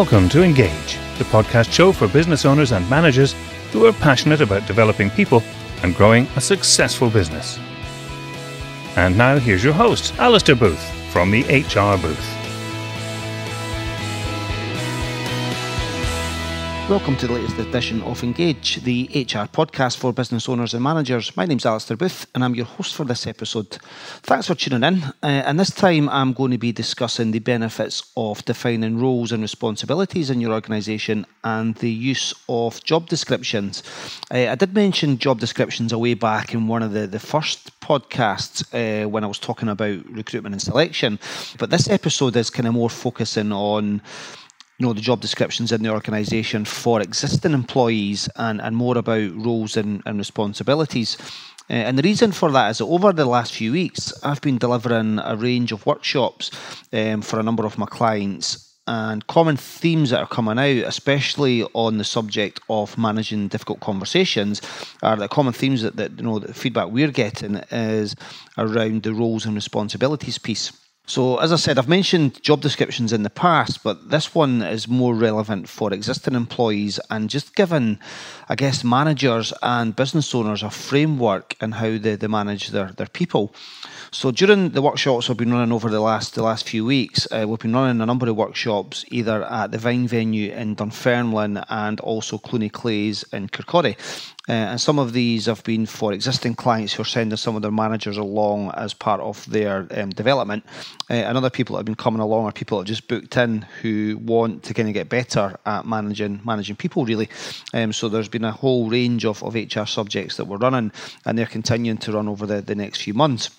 Welcome to Engage, the podcast show for business owners and managers who are passionate about developing people and growing a successful business. And now here's your host, Alistair Booth from the HR Booth. Welcome to the latest edition of Engage, the HR podcast for business owners and managers. My name's Alistair Booth, and I'm your host for this episode. Thanks for tuning in. Uh, and this time, I'm going to be discussing the benefits of defining roles and responsibilities in your organisation and the use of job descriptions. Uh, I did mention job descriptions a way back in one of the, the first podcasts uh, when I was talking about recruitment and selection, but this episode is kind of more focusing on know the job descriptions in the organisation for existing employees and, and more about roles and, and responsibilities. Uh, and the reason for that is that over the last few weeks, I've been delivering a range of workshops um, for a number of my clients. And common themes that are coming out, especially on the subject of managing difficult conversations, are the common themes that, that you know the feedback we're getting is around the roles and responsibilities piece. So, as I said, I've mentioned job descriptions in the past, but this one is more relevant for existing employees and just giving, I guess, managers and business owners a framework in how they, they manage their, their people. So during the workshops we've been running over the last the last few weeks, uh, we've been running a number of workshops either at the Vine venue in Dunfermline and also Cluny Clays in Kirkcaldy. Uh, and some of these have been for existing clients who are sending some of their managers along as part of their um, development. Uh, and other people that have been coming along are people that have just booked in who want to kind of get better at managing managing people, really. Um, so there's been a whole range of, of HR subjects that we're running, and they're continuing to run over the, the next few months.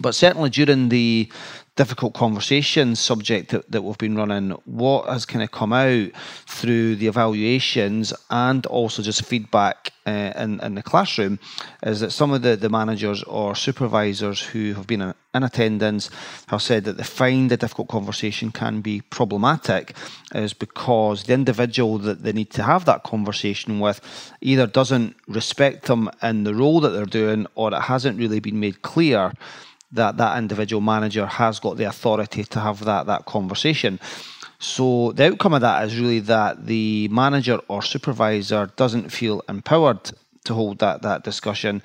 But certainly during the difficult conversations subject that, that we've been running, what has kind of come out through the evaluations and also just feedback uh, in, in the classroom is that some of the, the managers or supervisors who have been in, attendance have said that they find the difficult conversation can be problematic is because the individual that they need to have that conversation with either doesn't respect them in the role that they're doing or it hasn't really been made clear that that individual manager has got the authority to have that that conversation. So the outcome of that is really that the manager or supervisor doesn't feel empowered to hold that that discussion.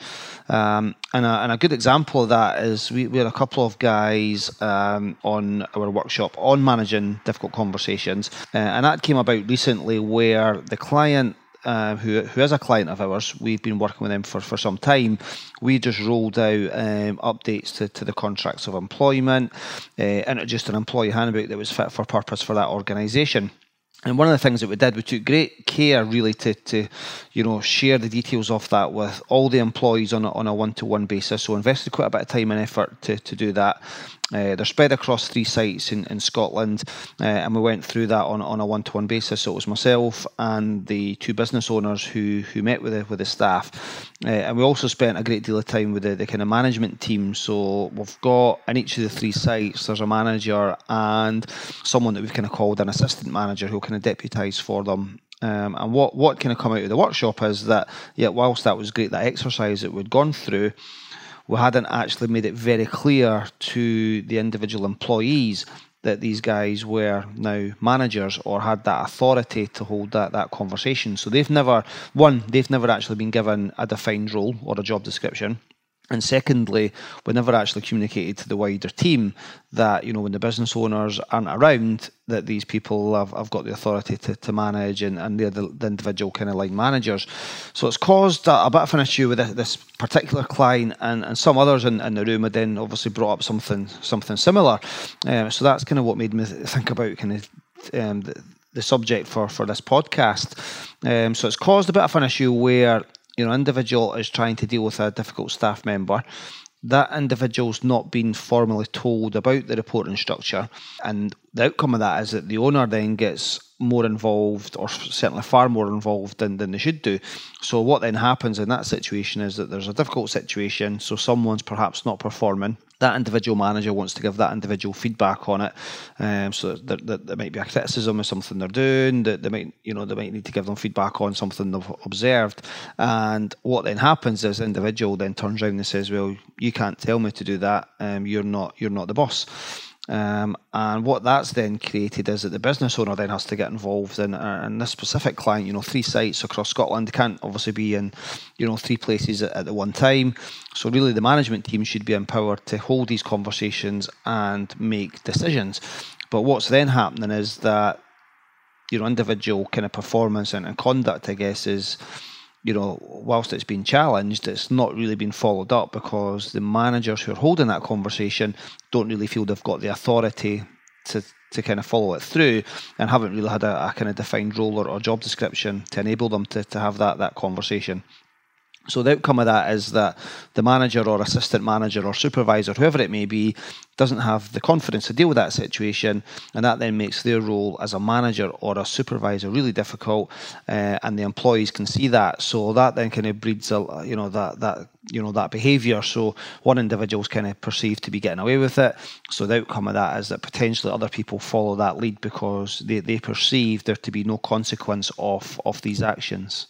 Um, and, a, and, a, good example of that is we, we had a couple of guys um, on our workshop on managing difficult conversations, uh, and that came about recently where the client uh, who, who is a client of ours, we've been working with them for, for some time. We just rolled out um, updates to, to the contracts of employment, uh, introduced an employee handbook that was fit for purpose for that organisation. And one of the things that we did, we took great care really to, to you know, share the details of that with all the employees on a, on a one-to-one basis. So invested quite a bit of time and effort to, to do that. Uh, they're spread across three sites in, in Scotland, uh, and we went through that on, on a one to one basis. So it was myself and the two business owners who, who met with the, with the staff. Uh, and we also spent a great deal of time with the, the kind of management team. So we've got in each of the three sites, there's a manager and someone that we've kind of called an assistant manager who kind of deputise for them um, and what, what kind of come out of the workshop is that, yeah, whilst that was great, that exercise that we'd gone through, we hadn't actually made it very clear to the individual employees that these guys were now managers or had that authority to hold that, that conversation. So they've never, one, they've never actually been given a defined role or a job description. And secondly, we never actually communicated to the wider team that, you know, when the business owners aren't around, that these people have, have got the authority to, to manage and, and they're the, the individual kind of line managers. So it's caused a, a bit of an issue with this, particular client and, and some others in, in the room had then obviously brought up something something similar. Um, so that's kind of what made me think about kind of um, the, the subject for, for this podcast. Um, so it's caused a bit of an issue where you know, individual is trying to deal with a difficult staff member. That individual's not been formally told about the reporting structure, and the outcome of that is that the owner then gets more involved, or certainly far more involved than, than they should do. So, what then happens in that situation is that there's a difficult situation, so someone's perhaps not performing, that individual manager wants to give that individual feedback on it. Um, so there, there, there, might be a criticism of something they're doing. That they might, you know, they might need to give them feedback on something they've observed. And what then happens is, the individual then turns around and says, "Well, you can't tell me to do that. Um, you're not, you're not the boss." Um, and what that's then created is that the business owner then has to get involved in, uh, in this specific client. You know, three sites across Scotland can't obviously be in, you know, three places at, at the one time. So really, the management team should be empowered to hold these conversations and make decisions. But what's then happening is that your individual kind of performance and, and conduct, I guess, is you know, whilst it's been challenged, it's not really been followed up because the managers who are holding that conversation don't really feel they've got the authority to to kind of follow it through and haven't really had a, a kind of defined role or, or, job description to enable them to, to have that that conversation. So the outcome of that is that the manager or assistant manager or supervisor, whoever it may be, doesn't have the confidence to deal with that situation, and that then makes their role as a manager or a supervisor really difficult, uh, and the employees can see that. So that then kind of breeds a you know that that you know that behaviour. So one individual's kind of perceived to be getting away with it. So the outcome of that is that potentially other people follow that lead because they, they perceive there to be no consequence of of these actions.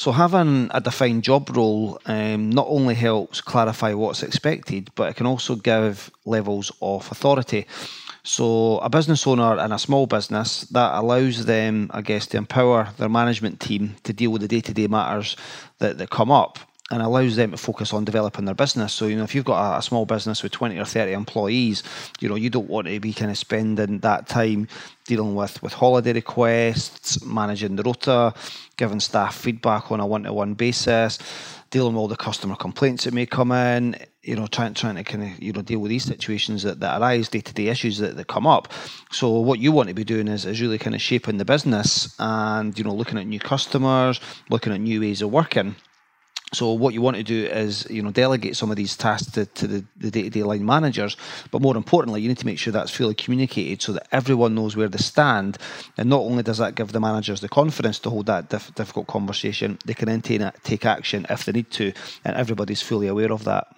So having a defined job role um, not only helps clarify what's expected, but it can also give levels of authority. So a business owner in a small business that allows them, I guess, to empower their management team to deal with the day-to-day matters that, that come up and allows them to focus on developing their business. So, you know, if you've got a, a, small business with 20 or 30 employees, you know, you don't want to be kind of spending that time dealing with, with holiday requests, managing the rota, giving staff feedback on a one to one basis, dealing with all the customer complaints that may come in, you know, trying trying to kind of, you know, deal with these situations that, that arise, day to day issues that, that come up. So what you want to be doing is, is really kind of shaping the business and, you know, looking at new customers, looking at new ways of working so what you want to do is, you know, delegate some of these tasks to, to the, the day-to-day line managers. But more importantly, you need to make sure that's fully communicated so that everyone knows where they stand. And not only does that give the managers the confidence to hold that diff- difficult conversation, they can then take, take action if they need to, and everybody's fully aware of that.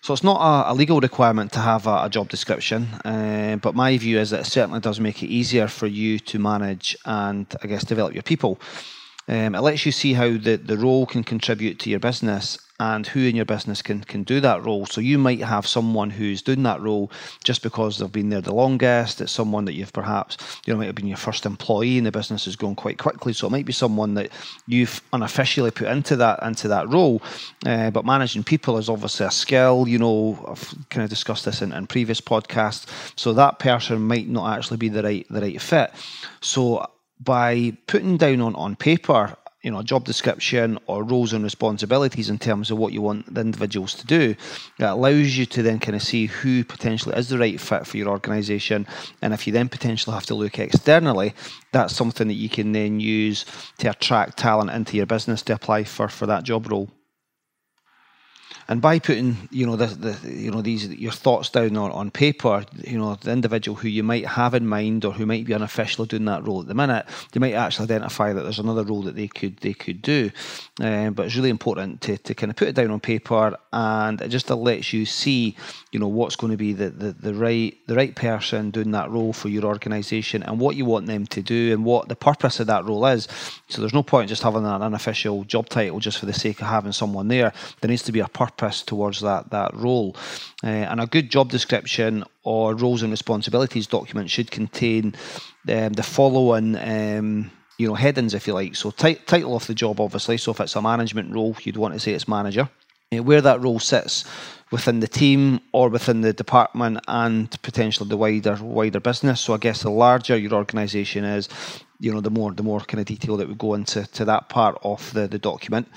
So it's not a, a legal requirement to have a, a job description, uh, but my view is that it certainly does make it easier for you to manage and, I guess, develop your people. Um, it lets you see how the, the role can contribute to your business and who in your business can can do that role. So you might have someone who's doing that role just because they've been there the longest. It's someone that you've perhaps you know might have been your first employee and the business is going quite quickly. So it might be someone that you've unofficially put into that into that role. Uh, but managing people is obviously a skill. You know, I've kind of discussed this in, in previous podcasts. So that person might not actually be the right the right fit. So by putting down on, on paper you know, a job description or roles and responsibilities in terms of what you want the individuals to do. That allows you to then kind of see who potentially is the right fit for your organisation. And if you then potentially have to look externally, that's something that you can then use to attract talent into your business to apply for, for that job role and by putting you know the, the you know these your thoughts down on, on paper you know the individual who you might have in mind or who might be unofficially doing that role at the minute they might actually identify that there's another role that they could they could do. Um, but it's really important to, to kind of put it down on paper and it just lets you see you know what's going to be the, the, the right the right person doing that role for your organization and what you want them to do and what the purpose of that role is. So there's no point just having an unofficial job title just for the sake of having someone there. There needs to be a purpose purpose towards that that role. Uh, and a good job description or roles and responsibilities document should contain um, the following. Um, you know, headings, if you like. So, t- title of the job, obviously. So, if it's a management role, you'd want to say it's manager. Uh, where that role sits within the team or within the department and potentially the wider wider business. So I guess the larger your organisation is, you know, the more the more kind of detail that would go into to that part of the, the document.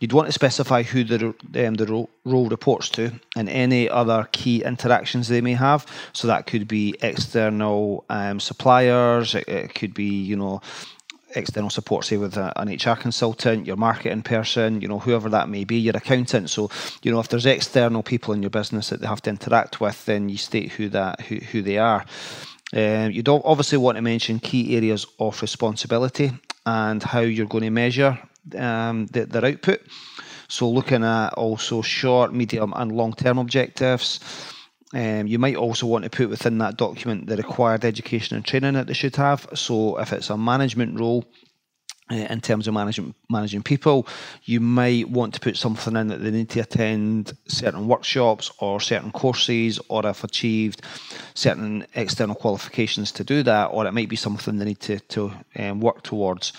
You'd want to specify who the um, the role, reports to and any other key interactions they may have. So that could be external um, suppliers. It, it could be you know external support, say with a, an HR consultant, your marketing person, you know, whoever that may be, your accountant. So, you know, if there's external people in your business that they have to interact with, then you state who that who, who they are. Um, you don't obviously want to mention key areas of responsibility and how you're going to measure um, the, their output. So, looking at also short, medium, and long term objectives. Um, you might also want to put within that document the required education and training that they should have. So, if it's a management role, in terms of managing managing people. You might want to put something in that they need to attend certain workshops or certain courses, or have achieved certain external qualifications to do that, or it might be something they need to to um, work towards.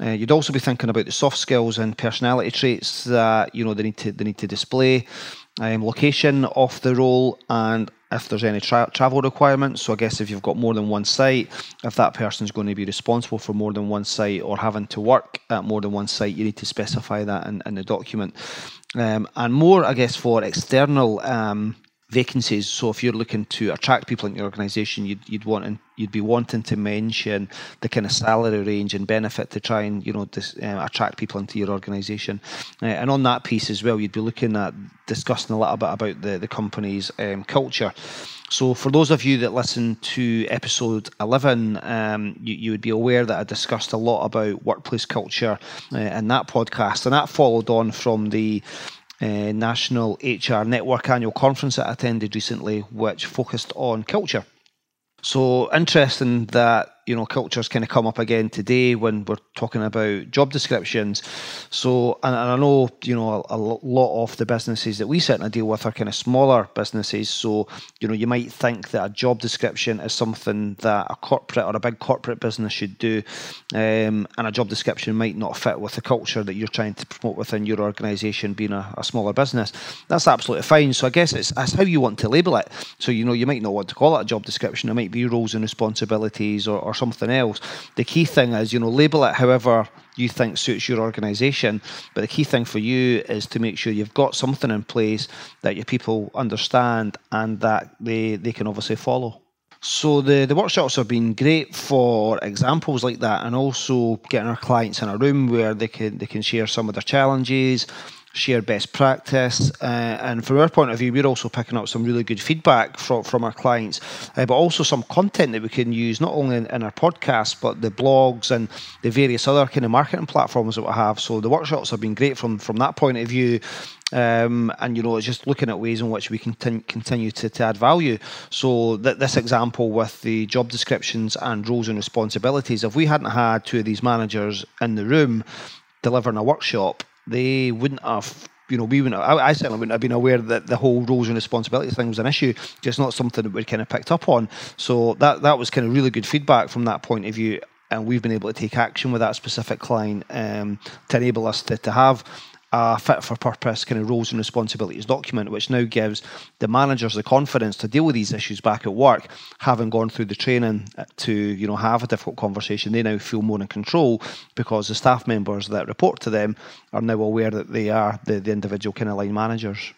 Uh, you'd also be thinking about the soft skills and personality traits that you know they need to they need to display, um, location of the role, and if there's any tra- travel requirements. So I guess if you've got more than one site, if that person's going to be responsible for more than one site or having to work at more than one site, you need to specify that in, in the document. Um, and more, I guess, for external um, vacancies. So if you're looking to attract people in your organisation, you'd, you'd want and you'd be wanting to mention the kind of salary range and benefit to try and you know dis, uh, attract people into your organisation. Uh, and on that piece as well, you'd be looking at discussing a little bit about the the company's um, culture. So, for those of you that listened to episode 11, um, you, you, would be aware that I discussed a lot about workplace culture uh, in that podcast, and that followed on from the uh, National HR Network annual conference that I attended recently, which focused on culture. So interesting that you know cultures kind of come up again today when we're talking about job descriptions. So and, and I know you know a, a, lot of the businesses that we certainly deal with are kind of smaller businesses. So you know you might think that a job description is something that a corporate or a big corporate business should do, um, and a job description might not fit with the culture that you're trying to promote within your organisation, being a, a smaller business. That's absolutely fine. So I guess it's, it's how you want to label it. So you know you might not want to call it a job description. It might be roles and responsibilities or, or something else. The key thing is, you know, label it however you think suits your organisation. But the key thing for you is to make sure you've got something in place that your people understand and that they, they can obviously follow. So the, the workshops have been great for examples like that and also getting our clients in a room where they can they can share some of their challenges, share best practice. Uh, and from our point of view, we're also picking up some really good feedback from, from our clients, uh, but also some content that we can use not only in, in, our podcast, but the blogs and the various other kind of marketing platforms that we have. So the workshops have been great from, from that point of view. Um, and you know, it's just looking at ways in which we can t- continue to, to add value. So that this example with the job descriptions and roles and responsibilities, if we hadn't had two of these managers in the room delivering a workshop, they wouldn't have you know, we wouldn't. I, I, certainly wouldn't have been aware that the whole roles and responsibilities thing was an issue. Just not something that we kind of picked up on. So that that was kind of really good feedback from that point of view, and we've been able to take action with that specific client um, to enable us to, to have a fit for purpose kind of roles and responsibilities document, which now gives the managers the confidence to deal with these issues back at work, having gone through the training uh, to you know have a difficult conversation. They now feel more in control because the staff members that report to them are now aware that they are the, the individual kind of line managers.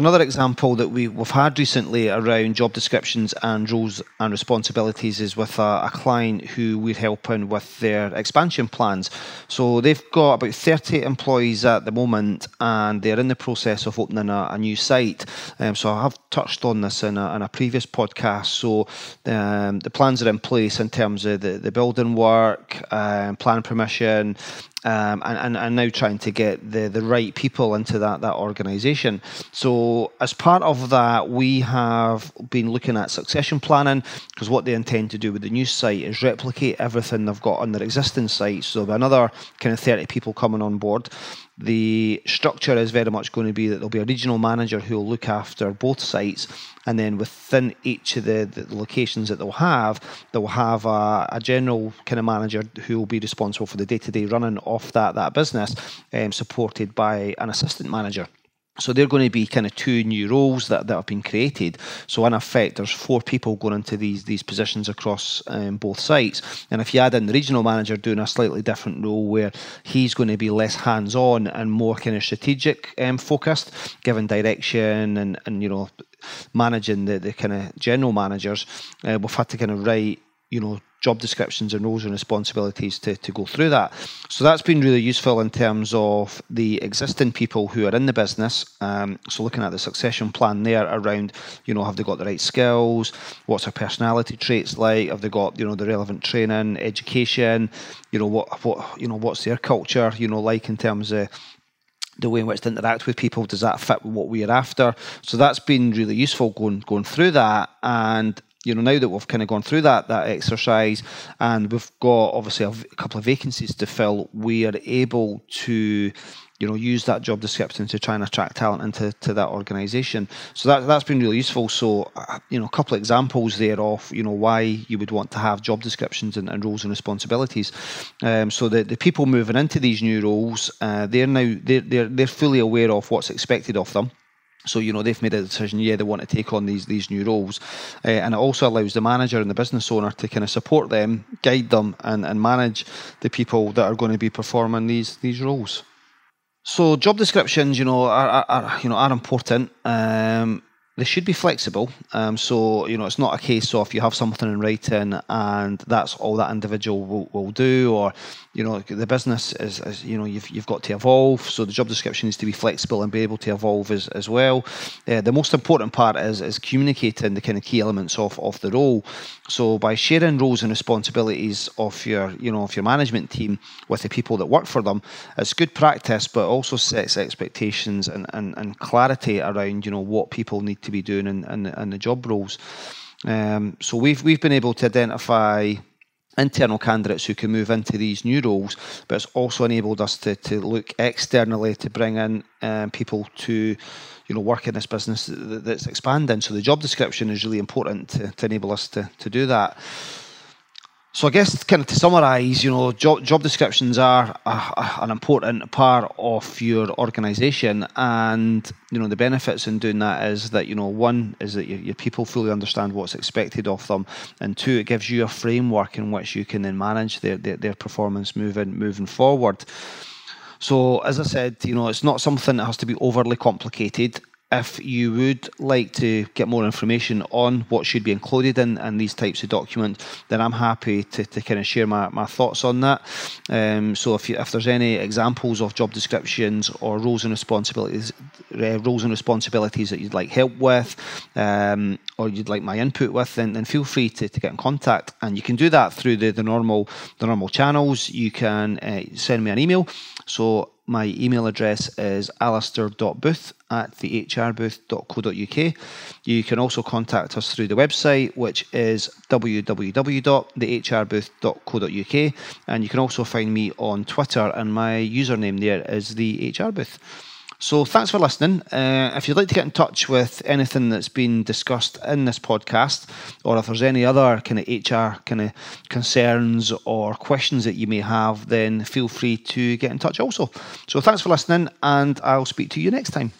Another example that we, have had recently around job descriptions and roles and responsibilities is with a, a, client who we're helping with their expansion plans. So they've got about 30 employees at the moment and they're in the process of opening a, a new site. Um, so I have touched on this in a, in a previous podcast. So um, the plans are in place in terms of the, the building work, um, plan permission, um, and, and, and now trying to get the, the right people into that, that organisation. So, as part of that, we have been looking at succession planning because what they intend to do with the new site is replicate everything they've got on their existing site. So, another kind of 30 people coming on board. The structure is very much going to be that there'll be a regional manager who will look after both sites, and then within each of the, the locations that they'll have, they'll have a, a, general kind of manager who will be responsible for the day to day running of that, that business, um, supported by an assistant manager. So they're going to be kind of two new roles that, that have been created. So in effect, there's four people going into these these positions across um, both sites. And if you add in the regional manager doing a slightly different role, where he's going to be less hands-on and more kind of strategic um, focused, giving direction and and you know managing the the kind of general managers, uh, we've had to kind of write you know job descriptions and roles and responsibilities to, to go through that. So that's been really useful in terms of the existing people who are in the business. Um, so looking at the succession plan there around, you know, have they got the right skills? What's their personality traits like? Have they got, you know, the relevant training, education? You know, what what you know, what's their culture, you know, like in terms of the way in which to interact with people does that fit with what we're after so that's been really useful going going through that and you know, now that we've kind of gone through that that exercise and we've got obviously a couple of vacancies to fill, we are able to you know use that job description to try and attract talent into to that organization so that that's been really useful. So uh, you know a couple of examples there of you know why you would want to have job descriptions and, and roles and responsibilities. Um, so the, the people moving into these new roles uh, they're now they're, they're they're fully aware of what's expected of them so you know they've made a decision. Yeah, they want to take on these these new roles, uh, and it also allows the manager and the business owner to kind of support them, guide them, and, and manage the people that are going to be performing these these roles. So job descriptions, you know, are, are, are you know are important. Um, they should be flexible. Um, so you know, it's not a case of you have something in writing and that's all that individual will, will do, or you know, the business is, is, you know you've you've got to evolve. So the job description needs to be flexible and be able to evolve as, as well. Uh, the most important part is is communicating the kind of key elements of, of the role. So by sharing roles and responsibilities of your you know of your management team with the people that work for them, it's good practice, but also sets expectations and, and, and clarity around you know what people need to to be doing in, in, in the job roles. Um, so we've we've been able to identify internal candidates who can move into these new roles, but it's also enabled us to, to look externally to bring in um, people to you know work in this business that's expanding. So the job description is really important to, to enable us to, to do that. So I guess kind of to summarise, you know, job, job descriptions are a, a, an important part of your organisation, and you know the benefits in doing that is that you know one is that your, your, people fully understand what's expected of them, and two, it gives you a framework in which you can then manage their their, their performance moving moving forward. So as I said, you know, it's not something that has to be overly complicated if you would like to get more information on what should be included in, in these types of documents, then I'm happy to, to kind of share my, my thoughts on that. Um, so if you, if there's any examples of job descriptions or roles and responsibilities, uh, roles and responsibilities that you'd like help with, um, or you'd like my input with, then, then feel free to, to get in contact. And you can do that through the, the normal the normal channels. You can uh, send me an email. So my email address is alistair.booth at thehrbooth.co.uk. You can also contact us through the website, which is www.thehrbooth.co.uk. And you can also find me on Twitter, and my username there is the HRBooth. So thanks for listening. Uh, if you'd like to get in touch with anything that's been discussed in this podcast, or if there's any other kind of HR kind of concerns or questions that you may have, then feel free to get in touch also. So thanks for listening, and I'll speak to you next time.